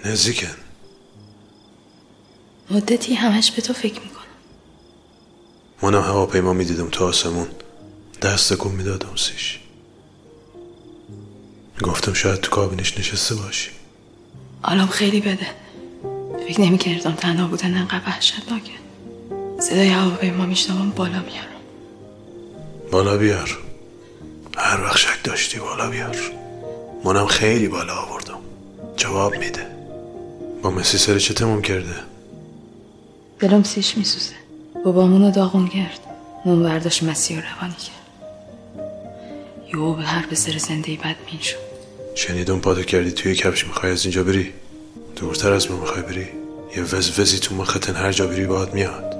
نزدیکن. مدتی همش به تو فکر می‌کنم. منم هواپیما می‌دیدم تو آسمون. دست کن می‌دادم سیش. گفتم شاید تو کابینش نشسته باشی. حالم خیلی بده. فکر نمی‌کردم تنها بودن انقدر وحشتناکه. صدای هواپیما میشنوم بالا میارم بالا بیار. هر وقت شک داشتی بالا بیار. منم خیلی بالا آوردم. جواب میده. با مسی سر چتمون کرده؟ دلم سیش میسوزه. بابامونو داغون کرد. نون برداشت مسیح رو روانی کرد. یو به هر پسر زنده بد مین شد شنیدم پاتو کردی توی کفش می‌خوای از اینجا بری؟ دورتر از ما می‌خوای بری؟ یه وز وزی تو مختن هر جا بری باید میاد.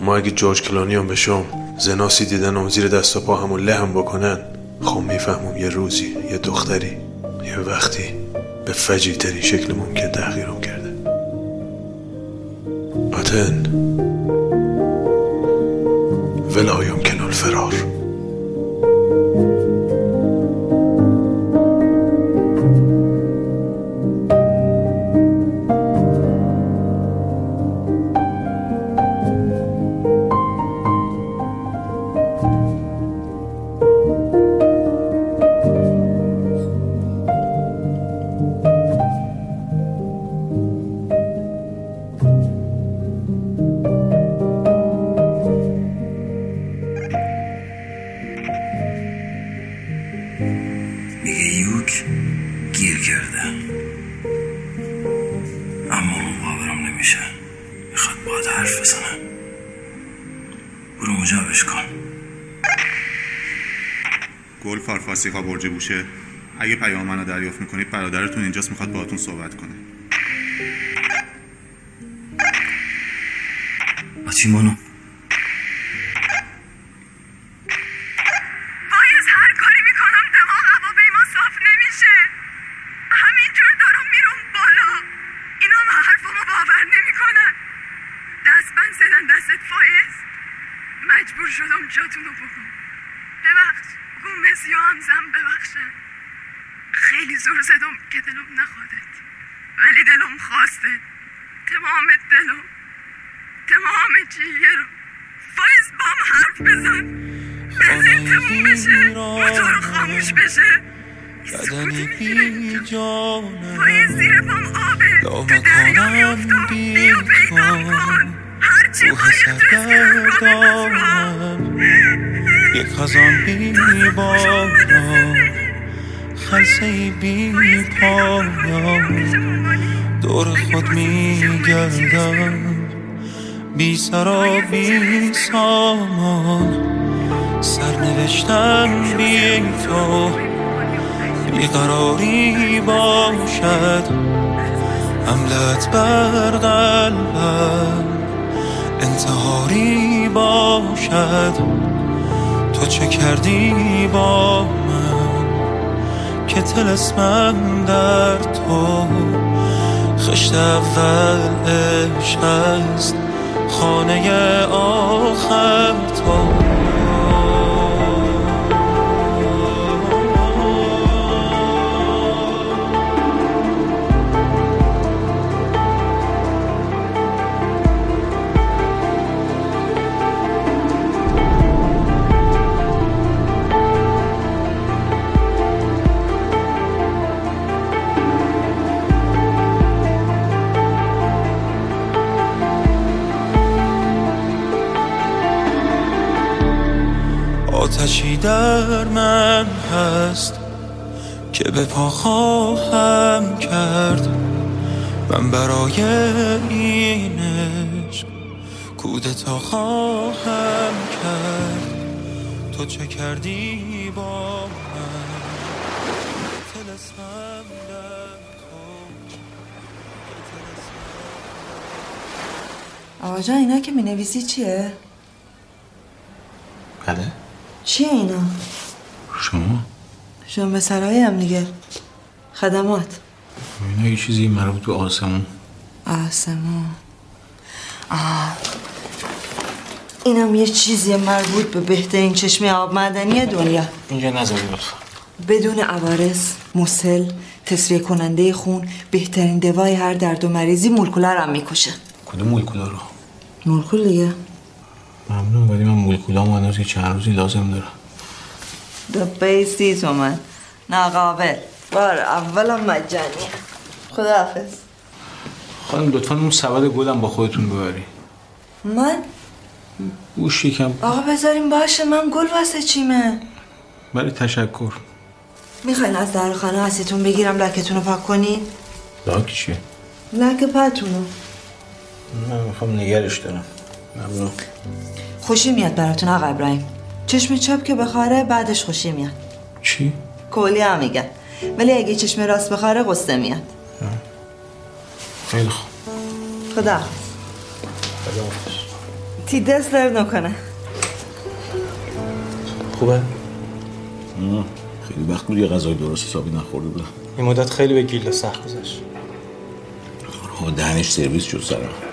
ما اگه جورج کلانی هم بشم زناسی دیدن هم زیر دست و پا همون لهم بکنن خب می‌فهمم یه روزی یه دختری یه وقتی به فجی ترین شکل ممکن تحقیرم کرده آتن ولا يمكن الفرار برج بوشه اگه پیام منو دریافت می‌کنید برادرتون اینجاست می‌خواد باهاتون صحبت کنه. آچیمانو روح سرگردانم یک خزان بی باران خلصه بی پایان دور خود می گردم بی سر و بی سامان سرنوشتم بی تو بیقراری باشد حملت بر قلبم انتحاری باشد. تو چه کردی با من؟ که تلسمم در تو؟ خشت اول عشق خانه آخر تو. آتشی در من هست که به پا خواهم کرد. من برای این عشق کودتا خواهم کرد. تو چه کردی با من؟ تلسمم در آقا جان اینا که می نویسی چیه؟ بله. چیه اینا؟ شما؟ شما به سرای هم دیگه. خدمات. اینا یه چیزی مربوط به آسمون. آسمون. آه. اینم یه چیزی مربوط به بهترین چشمه آب معدنی دنیا. اینجا نذاری لطفا. بدون عوارض مسل تصفیه کننده خون بهترین دوای هر درد و مریضی مولکولر هم می‌کشه. کدوم مولکولا رو؟ مولکول دیگه. ممنون ولی من مولکولا هنوز که چند روزی لازم دارم. دبه سی تومن ناقابل بار اولم مجانی خداحافظ. خانم لطفا اون سبد گلم با خودتون ببری. من؟ گوش یکم. آقا بذاریم باشه. من گل واسه چیمه؟ برای تشکر. می‌خواین از در خانه هستیتون بگیرم لکتون رو پاک کنین لاک چیه؟ لک پتونو. من می‌خوام نگرش دارم. ممنون. خوشی میاد براتون آقا ابراهیم. چشم چپ که بخاره بعدش خوشی میاد. چی؟ کلی هم میگن. ولی اگه چشم راست بخاره قصه میاد. خیلی خوب. خدا. تی دست درد نکنه. خوبه؟ خیلی وقت بود یه غذای درست حسابی نخورده بودم. این مدت خیلی به گیلا سخت گذشت. دهنش سرویس شد سرم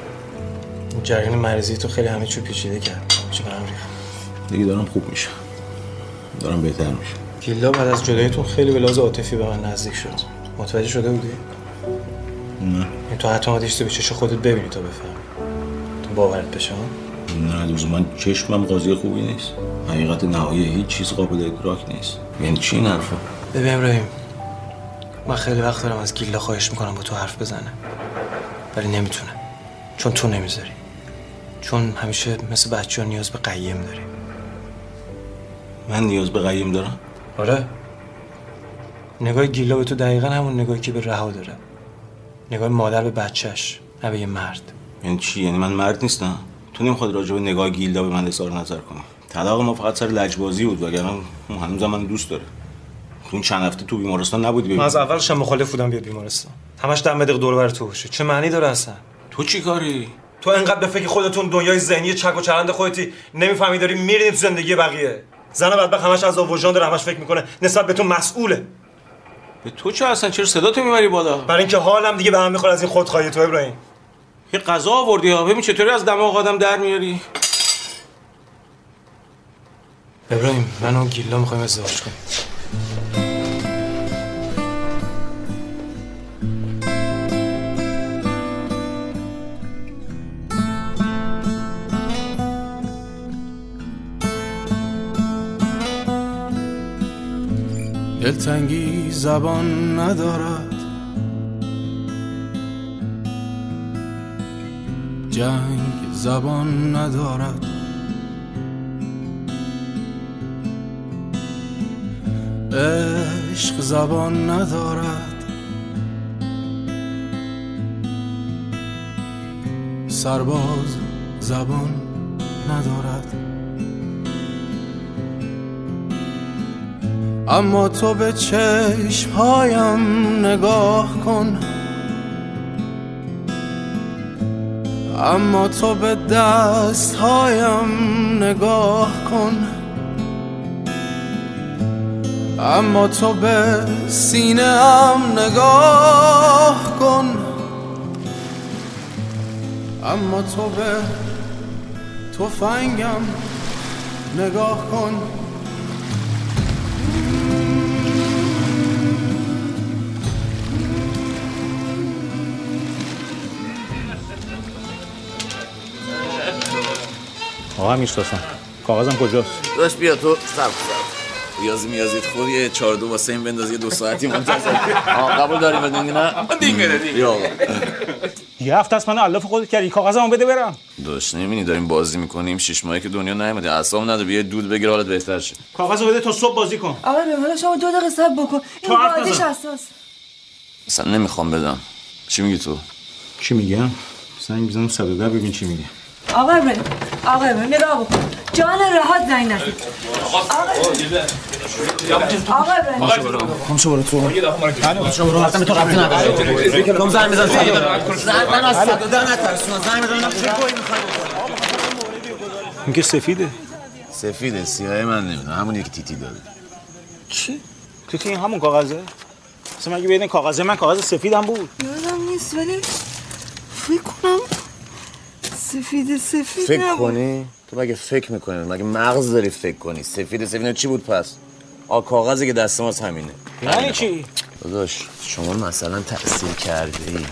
این جریان مریضی تو خیلی همه چی پیچیده کرد. چی به هم ریخت؟ دیگه دارم خوب میشه. دارم بهتر میشه. گیلا بعد از جداییتون خیلی به لحاظ عاطفی به من نزدیک شد. متوجه شده بودی؟ نه. این تو حتی آدیش تو به چش خودت ببینی تا بفهم تو باورت بشه؟ نه لزوما چشمم قاضی خوبی نیست. حقیقت نهایی هیچ چیز قابل ادراک نیست. یعنی چی این حرفا؟ ببین ابراهیم من خیلی وقت دارم از گیلا خواهش می‌کنم با تو حرف بزنه. ولی نمی‌تونه چون تو نمی‌ذاری. چون همیشه مثل بچه ها نیاز به قیم داری من نیاز به قیم دارم؟ آره. نگاه گیلا به تو دقیقا همون نگاهی که به رها داره. نگاه مادر به بچهش نه به یه مرد. یعنی چی؟ یعنی من مرد نیستم. تو نمی‌خواد راجع به نگاه گیلدا به من اظهار نظر کنی طلاق ما فقط سر لجبازی بود وگرنه هنوز من دوست داره. تو این چند هفته تو بیمارستان نبودی من ببین از اولش هم مخالف بودم بیاد بیمارستان. همش دم دقیق دور بر تو باشه. چه معنی داره اصلا؟ تو چی کاری؟ تو انقدر به فکر خودتون دنیای ذهنی چک و چرند خودتی نمی‌فهمی داری میرین تو زندگی بقیه. زن بدبخت همش از آووژان داره همش فکر می‌کنه. نسبت به تو مسئوله. به تو چه اصلا؟ چرا صدا تو می‌بری بالا؟ برای اینکه حالم دیگه به هم می‌خوره از این خودخواهی تو ابراهیم. یه غذا آوردی ها. ببین چطوری از دماغ آدم در میاری؟ ابراهیم من و گیلا می‌خوایم ازدواج کنیم. دلتنگی زبان ندارد. جنگ زبان ندارد. عشق زبان ندارد. سرباز زبان ندارد. اما تو به چشمهایم نگاه کن. اما تو به دستهایم نگاه کن. اما تو به سینه ام نگاه کن. اما تو به تفنگم نگاه کن. آقا همین شتاسم کاغذم کجاست؟ داشت بیا تو. سب سب ریاضی میازید خود یه چهار دو واسه این بنداز یه دو ساعتی منتظر. آه قبول داریم و دینگه نه دینگه آقا. یه هفته است من علاف خودت کردی. کاغذمو بده برم. داشت نمی‌بینی داریم بازی می‌کنیم. شش ماهی که دنیا نیومده. اعصاب نداره بیا دود بگیر حالت بهتر شه. کاغذو بده تا صبح بازی کن. آقا به حالا شما دو دقیقه صبر بکن. تو این بازیش. اساس اصلا نمی‌خوام بدم. چی میگی تو؟ چی میگم؟ زنگ می‌زنم صدوگر ببین چی میگه. آقا آقا نگاه بکن. جان راحت زنگ نزن. آقا شو برو. تو برو اصلا به تو. ربطی نداره کم زنگ بزن زنگ من از صدادر نترسونا زنگ بزن می‌خوای این که سفیده. سفیده سیاه من نمی‌دونم. همون یکی تیتی داره. چی؟ تو این همون کاغذه؟ اصلا مگه ببین کاغذه من کاغذ سفیدم بود؟ یادم نیست ولی فکر کنم سفید سفید فکر نبود. کنی؟ تو مگه فکر می‌کنی؟ مگه مغز داری فکر کنی؟ سفید سفید چی بود پس؟ آ کاغذی که دست ماست همینه. یعنی چی؟ داداش شما مثلا تأثیر کرده ای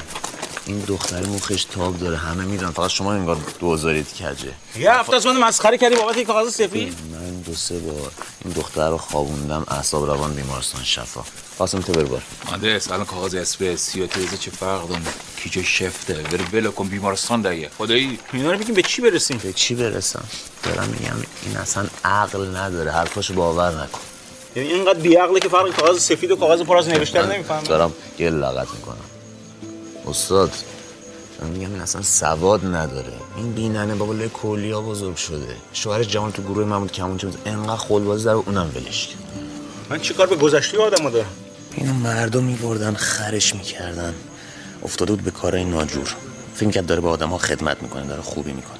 این دختر مخش تاب داره همه می‌دونن. فقط شما انگار دوزارید کجه. یه هفته از من مسخره کردی بابت این کاغذ سفید؟ من دو سه بار این دختر رو خوابوندم اعصاب روان بیمارستان شفا. قاسم تو بربار مهندس الان کاغذ اسپرس یا تیزه چه فرق داره؟ کیچه شفته؟ بره ولو کن بیمارستان دیگه خدایی. اینا رو بگیم به چی برسیم؟ به چی برسم؟ دارم میگم این اصلا عقل نداره. حرفاشو باور نکن. یعنی اینقدر بیعقله که فرق کاغذ سفید و کاغذ پر از نوشته رو نمی‌فهمه. دارم یه لغت می‌کنم. استاد من میگم این اصلا سواد نداره. این بیننه بابا لای کلیا بزرگ شده. شوهر جوان تو گروه من بود که همون چیز. انقدر خلبازی داره اونم ولش کرد. من چیکار به گذشته آدمو دارم اینو مردم میبردن خرش می‌کردن. افتاده بود به کارهای ناجور. فکر کرد داره به آدم ها خدمت می‌کنه داره خوبی می‌کنه.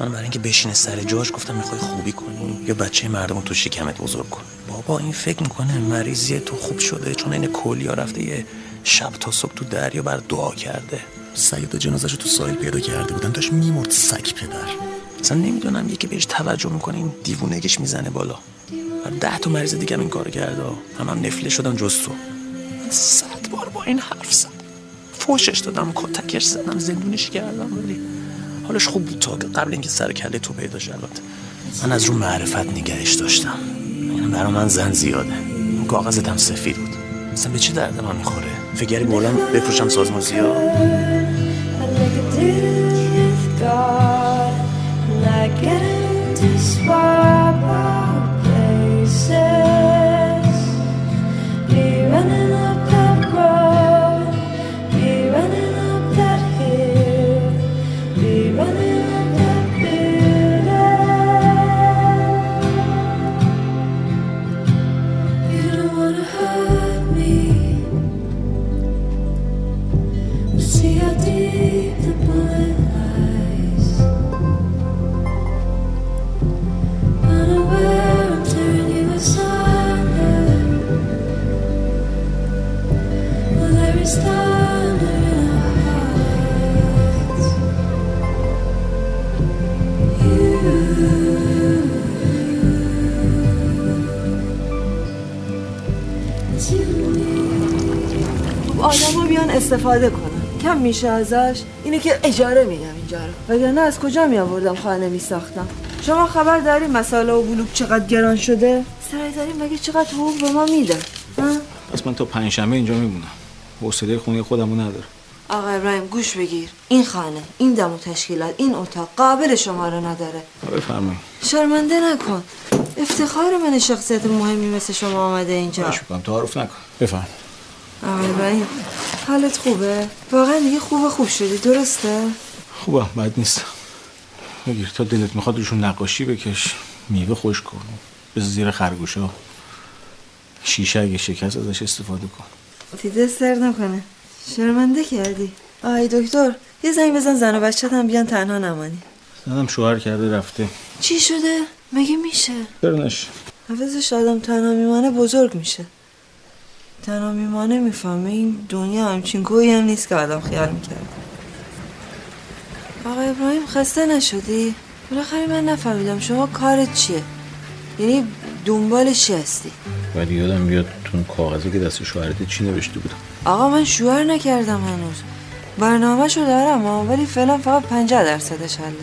من برای اینکه بشینه سر جاش گفتم می‌خوای خوبی کنی؟ یا بچه مردم تو شکمت بزرگ کن؟ بابا این فکر می‌کنه مریضیه تو خوب شده چون این کلیا رفته یه شب تا صبح تو دریا بر دعا کرده. سید جنازش تو ساحل پیدا کرده بودن داشت میمرد سگ پدر. اصلا نمی‌دونم یکی بهش توجه می‌کنه این دیوونگیش می‌زنه بالا. و ده تا مریض دیگه هم این کار کرده. هم هم نفله شدن جز تو. من صد بار با این حرف زدم. فوشش دادم کتکش زدم زندونش کردم ولی حالش خوب بود تا قبل اینکه سر کله تو پیدا البته. من از رو معرفت نگهش داشتم. این برا من زن زیاده. اون کاغذتم سفید بود. اصلا به چه درد من می‌خوره؟ فکری بردم بفروشم سازمازی ها. See استفاده کنن کم میشه ازش؟ اینه که اجاره میگم اینجا رو. وگرنه از کجا می آوردم خانه می ساختم شما خبر داری مساله و بلوک چقدر گران شده؟ سرایداری مگه چقدر حقوق به ما میده؟ پس من تا پنجشنبه اینجا میمونم. حوصله خونه خودمو ندارم. آقا ابراهیم گوش بگیر. این خانه این دم و تشکیلات این اتاق قابل شما رو نداره. بفرمایید. شرمنده نکن. افتخار من شخصیت مهمی مثل شما آمده اینجا. باش می‌کنم تعارف نکن. بفرم آقا ابراهیم حالت خوبه؟ واقعا دیگه خوب خوب شدی درسته؟ خوبم بد نیست. بگیر تا دلت می‌خواد روشون نقاشی بکش. میوه خوش کن. به زیر خرگوشا شیشه اگه شکست ازش استفاده کن. دیده سر نکنه. شرمنده کردی. آی دکتر یه زنگ بزن زن و بچت هم بیان تنها نمانی. زنم شوهر کرده رفته. چی شده؟ مگه میشه؟ برنش. حفظش آدم تنها میمانه بزرگ میشه. تنها میمانه می‌فهمه این دنیا همچین گویی هم نیست که آدم خیال می‌کرد. آقا ابراهیم خسته نشدی؟ بالاخره من نفهمیدم شما کارت چیه؟ یعنی دنبال چی هستی؟ ولی یادم بیاد تو اون کاغذی که دست شوهرت چی نوشته بودم. آقا من شوهر نکردم هنوز. برنامه شو دارم ها، ولی فعلا فقط 50 درصدش حله.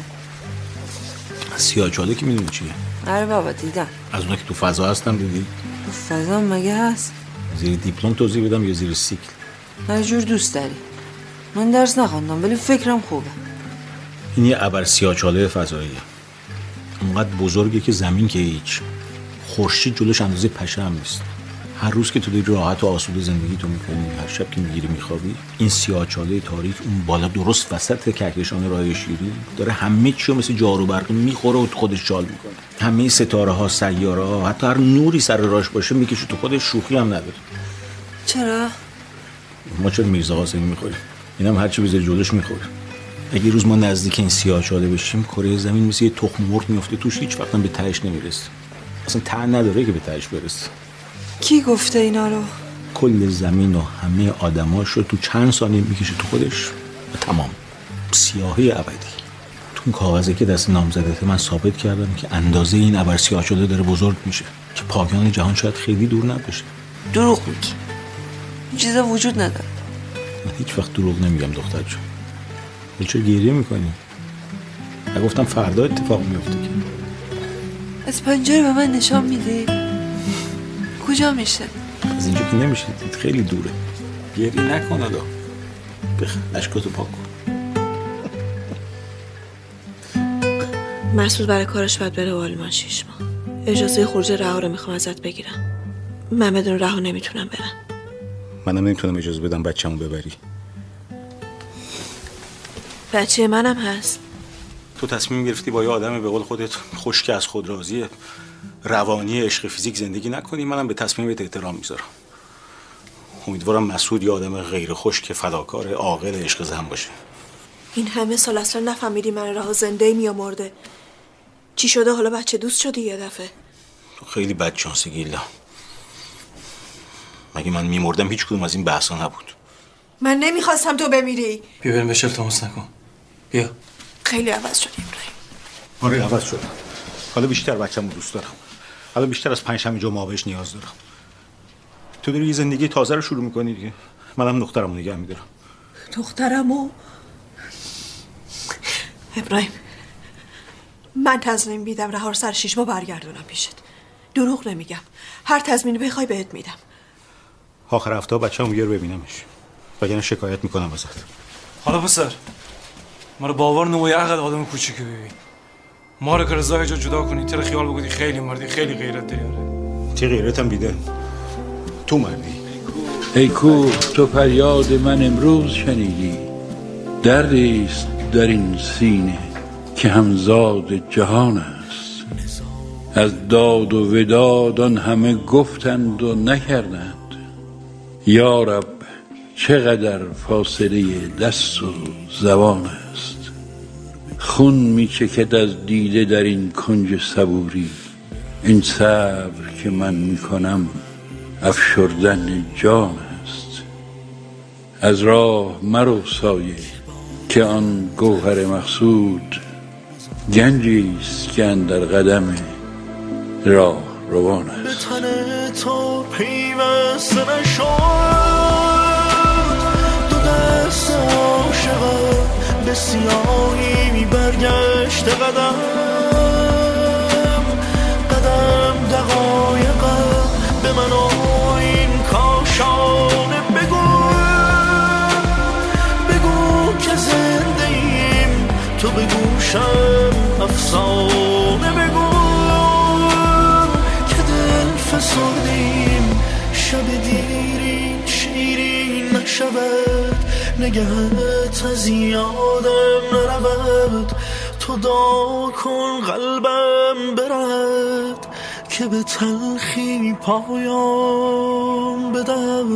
سیاه چاله که می‌دونی چیه؟ آره بابا دیدم. از اونها که تو فضا هستم دیدی؟ تو فضا مگه هست؟ زیر دیپلم توضیح بدم یا زیر سیکل؟ هر جور دوست داری. من درس نخوندم ولی فکرم خوبه. این یه ابر سیاه چاله فضاییه. اونقدر بزرگه که زمین که هیچ. خورشید جلوش اندازه پشه هم نیست. هر روز که تو داری راحت و آسوده زندگی تو می‌کنی هر شب که می‌گیری میخوابی این سیاه چاله تاریک اون بالا درست وسط کهکشان راه شیری داره همه چی رو مثل جارو برق می‌خوره و تو خودش چال می‌کنه. همه ستاره ها سیاره ها حتی هر نوری سر راش باشه می‌کشه تو خودش شوخی هم نداره. چرا؟ ما چرا میرزا قاسمی می‌خوریم؟ اینم هر چی بذاری جلوش می‌خوره. اگه روز ما نزدیک این سیاه چاله بشیم کره زمین مثل یه تخم مرغ میفته توش هیچ وقت هم به تهش نمی‌رسه. اصلا ته نداره که به تهش برسه. کی گفته اینا رو؟ کل زمین و همه آدماش رو تو چند ثانیه می‌کشه تو خودش و تمام. سیاهی ابدی. تو کاغذه که دست نامزدته من ثابت کردم که اندازه این ابر سیاه شده داره بزرگ میشه. که پایان جهان شاید خیلی دور نباشه. دروغ میگی این چیزا وجود نداره. من هیچ وقت دروغ نمیگم دختر جون. ولی چرا گریه می‌کنی؟ من گفتم فردا اتفاق میفته که از پنجره به من نشان میدی؟ کجا میشه؟ از اینجا که نمیشه. دید خیلی دوره. گریه نکن حالا. بخ اشکاتو پاک کن. مسعود برای کارش باید بره آلمان شیش ماه. اجازه خروج رها رو می‌خوام ازت بگیرم. من بدون رها نمی‌تونم برم. منم نمی‌تونم اجازه بدم بچه‌مو ببری. بچه منم هست. تو تصمیم گرفتی با یه آدم به قول خودت خشک از خود راضی روانی عشق فیزیک زندگی نکنی منم به تصمیمت احترام می‌ذارم. امیدوارم مسعود یه آدم غیر خشک فداکار عاقل عشق زن باشه. این همه سال اصلا نفهمیدی من رها زنده یا مرده چی شده؟ حالا بچه دوست شدی یه دفعه؟ تو خیلی بد شانسی گیلا مگه من میمردم؟ هیچ کدوم از این بحثا نبود. من نمی‌خواستم تو بمیری. بیا بریم بهش التماس نکن. بیا. خیلی عوض شدی ابراهیم آره عوض شدم. حالا بیشتر بچه‌مو دوست دارم. حالا بیشتر از پنج همینجا ما بهش نیاز دارم. تو داری یه زندگی تازه رو شروع می‌کنی دیگه. منم دخترمو نگه میدارم. دخترمو؟ ابراهیم من تضمین میدم رها رو سر شیش ماه برگردونم پیشت. دروغ نمیگم. هر تضمینی بخوای بهت میدم. آخر هفته بچه‌مو بیار ببینمش. وگرنه شکایت می‌کنم ازت. حالا پسر ما رو باور نمو یه آدم کوچیکو ببین. ما رو که رضا جا جدا کنی تر خیال بگودی خیلی مردی خیلی غیرت داری آره چه غیرتم بیده؟ تو مردی. ای کو تو فریاد من امروز شنیدی. دردی است در این سینه که همزاد جهان است. از داد و وداد آن همه گفتند و نکردند. یا رب چقدر فاصله دست و زبان است. خون می چکد از دیده در این کنج صبوری. این صبر که من می کنم افشردن جان است. از راه مرو سایه که آن گوهر مقصود گنجی است که اندر قدم راه روان است. برگشت قدم قدم دقایقم به من و این کاشانه بگو. بگو که زنده ایم تو به گوشم افسانه بگو. که دل فسردیم شب دیرین شیرین نشود. نگهت از یادم نرود. تو دا کن قلبم برد که به تلخی پایان بدم